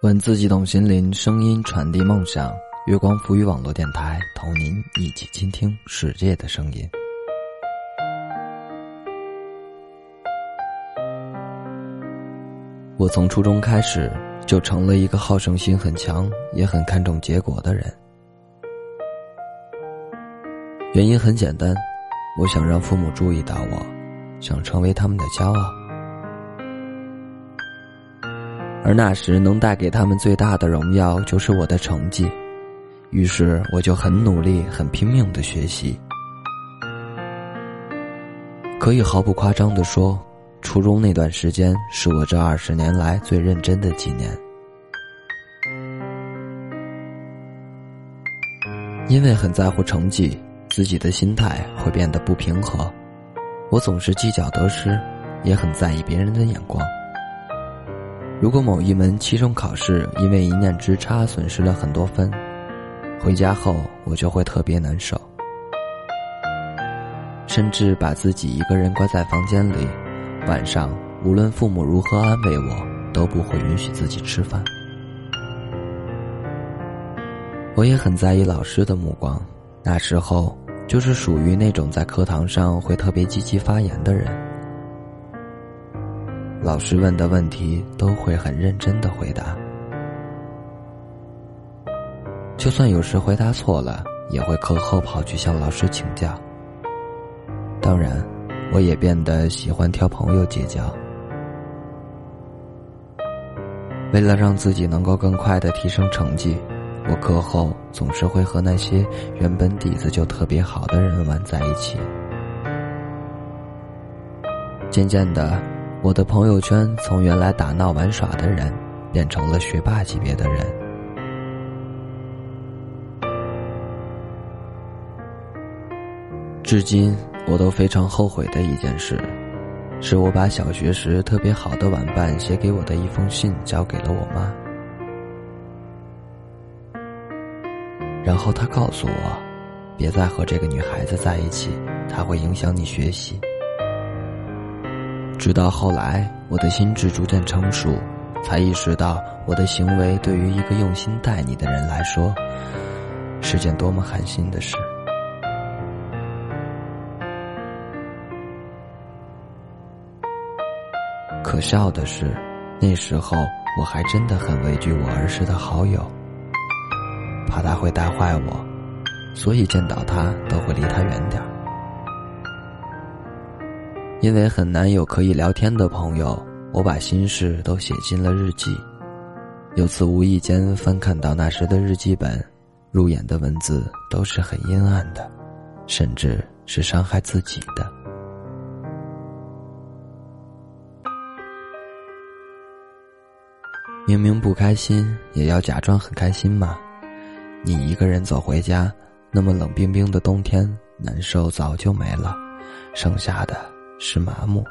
文字激动心灵，声音传递梦想。月光浮语网络电台，同您一起倾听世界的声音。我从初中开始就成了一个好胜心很强，也很看重结果的人。原因很简单，我想让父母注意到我，想成为他们的骄傲。而那时能带给他们最大的荣耀就是我的成绩，于是我就很努力、很拼命的学习。可以毫不夸张的说，初中那段时间是我这二十年来最认真的几年。因为很在乎成绩，自己的心态会变得不平和，我总是计较得失，也很在意别人的眼光。如果某一门期中考试因为一念之差损失了很多分，回家后我就会特别难受，甚至把自己一个人关在房间里，晚上无论父母如何安慰我，都不会允许自己吃饭。我也很在意老师的目光，那时候就是属于那种在课堂上会特别积极发言的人。老师问的问题都会很认真的回答，就算有时回答错了，也会课后跑去向老师请教。当然，我也变得喜欢挑朋友结交。为了让自己能够更快的提升成绩，我课后总是会和那些原本底子就特别好的人玩在一起。渐渐的。我的朋友圈从原来打闹玩耍的人，变成了学霸级别的人。至今我都非常后悔的一件事，是我把小学时特别好的玩伴写给我的一封信交给了我妈，然后她告诉我，别再和这个女孩子在一起，她会影响你学习。直到后来，我的心智逐渐成熟，才意识到我的行为对于一个用心待你的人来说，是件多么寒心的事。可笑的是，那时候我还真的很畏惧我儿时的好友，怕他会带坏我，所以见到他都会离他远点。因为很难有可以聊天的朋友，我把心事都写进了日记。有次无意间翻看到那时的日记本，入眼的文字都是很阴暗的，甚至是伤害自己的。明明不开心，也要假装很开心吗？你一个人走回家，那么冷冰冰的冬天，难受早就没了，剩下的。是麻木。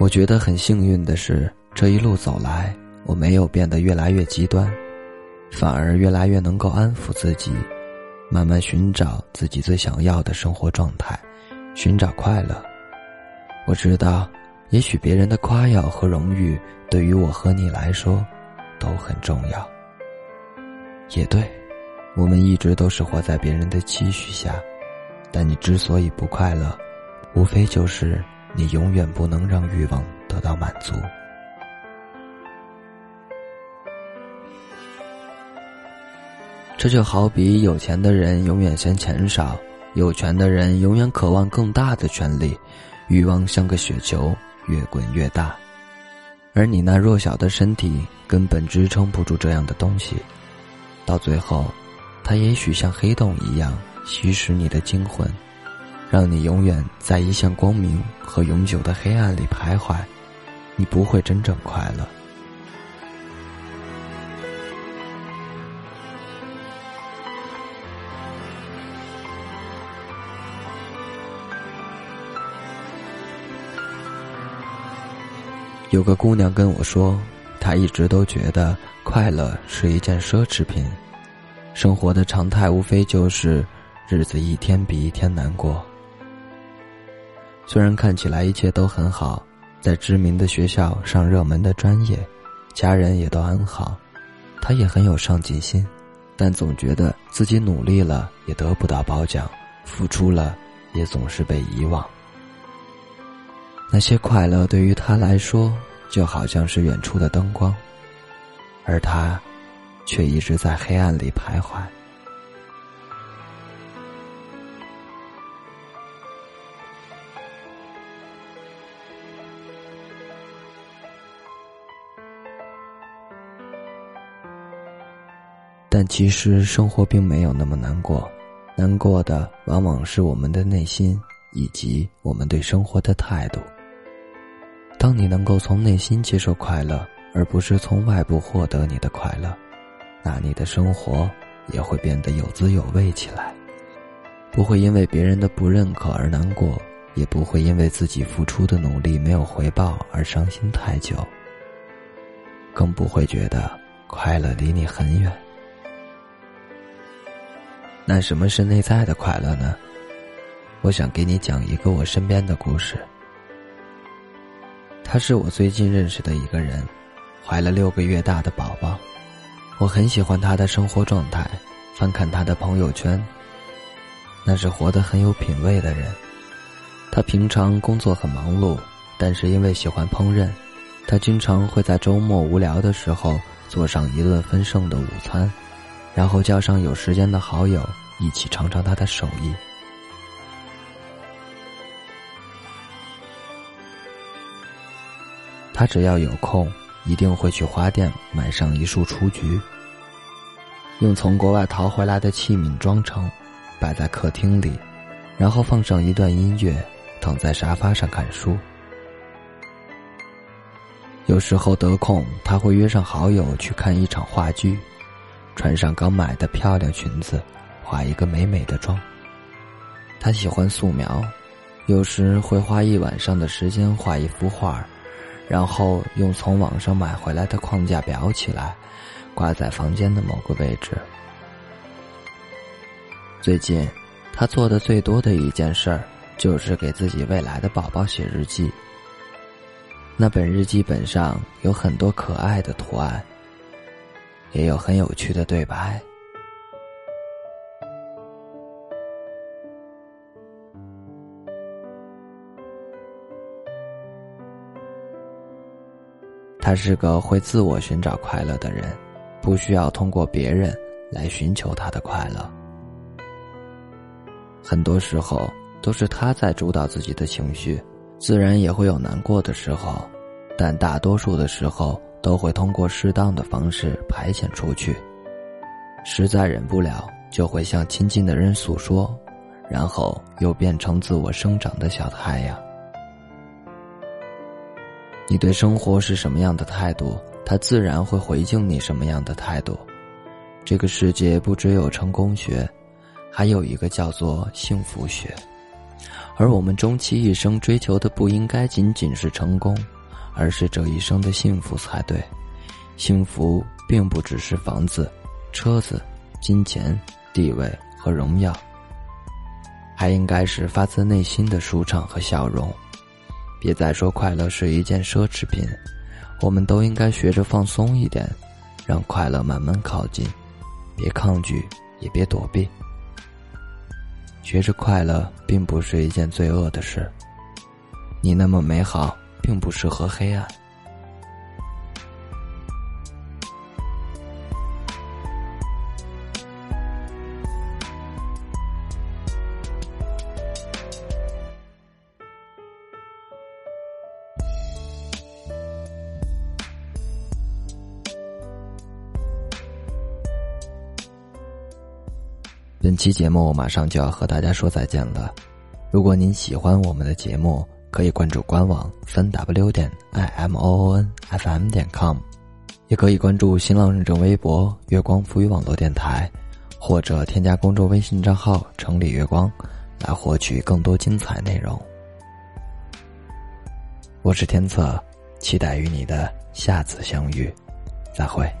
我觉得很幸运的是，这一路走来，我没有变得越来越极端，反而越来越能够安抚自己，慢慢寻找自己最想要的生活状态，寻找快乐。我知道，也许别人的夸耀和荣誉，对于我和你来说，都很重要。也对，我们一直都是活在别人的期许下。但你之所以不快乐，无非就是你永远不能让欲望得到满足。这就好比有钱的人永远嫌钱少，有权的人永远渴望更大的权利，欲望像个雪球，越滚越大，而你那弱小的身体根本支撑不住这样的东西，到最后，它也许像黑洞一样。吸食你的精魂，让你永远在一线光明和永久的黑暗里徘徊，你不会真正快乐。有个姑娘跟我说，她一直都觉得快乐是一件奢侈品，生活的常态无非就是。日子一天比一天难过。虽然看起来一切都很好，在知名的学校上热门的专业，家人也都安好，他也很有上进心，但总觉得自己努力了也得不到褒奖，付出了也总是被遗忘。那些快乐对于他来说，就好像是远处的灯光，而他，却一直在黑暗里徘徊。但其实生活并没有那么难过，难过的往往是我们的内心以及我们对生活的态度。当你能够从内心接受快乐，而不是从外部获得你的快乐，那你的生活也会变得有滋有味起来，不会因为别人的不认可而难过，也不会因为自己付出的努力没有回报而伤心太久，更不会觉得快乐离你很远。那什么是内在的快乐呢？我想给你讲一个我身边的故事。他是我最近认识的一个人，怀了六个月大的宝宝。我很喜欢他的生活状态，翻看他的朋友圈，那是活得很有品味的人。他平常工作很忙碌，但是因为喜欢烹饪，他经常会在周末无聊的时候做上一顿丰盛的午餐。然后叫上有时间的好友，一起尝尝他的手艺。他只要有空，一定会去花店买上一束雏菊，用从国外淘回来的器皿装成，摆在客厅里，然后放上一段音乐，躺在沙发上看书。有时候得空，他会约上好友去看一场话剧。穿上刚买的漂亮裙子，化一个美美的妆。他喜欢素描，有时会花一晚上的时间画一幅画，然后用从网上买回来的框架裱起来，挂在房间的某个位置。最近，他做的最多的一件事儿，就是给自己未来的宝宝写日记。那本日记本上有很多可爱的图案。也有很有趣的对白。他是个会自我寻找快乐的人，不需要通过别人来寻求他的快乐。很多时候都是他在主导自己的情绪，自然也会有难过的时候，但大多数的时候。都会通过适当的方式排遣出去，实在忍不了，就会向亲近的人诉说，然后又变成自我生长的小太阳。你对生活是什么样的态度，它自然会回敬你什么样的态度。这个世界不只有成功学，还有一个叫做幸福学，而我们终其一生追求的不应该仅仅是成功。而是这一生的幸福才对，幸福并不只是房子、车子、金钱、地位和荣耀，还应该是发自内心的舒畅和笑容。别再说快乐是一件奢侈品，我们都应该学着放松一点，让快乐慢慢靠近，别抗拒，也别躲避。学着快乐并不是一件罪恶的事，你那么美好。并不适合黑暗。本期节目我马上就要和大家说再见了。如果您喜欢我们的节目，可以关注官网三 w 点 i m o o n f m 点 com，也可以关注新浪认证微博“月光浮语网络电台”，或者添加公众微信账号“城里月光”来获取更多精彩内容。我是天策，期待与你的下次相遇，再会。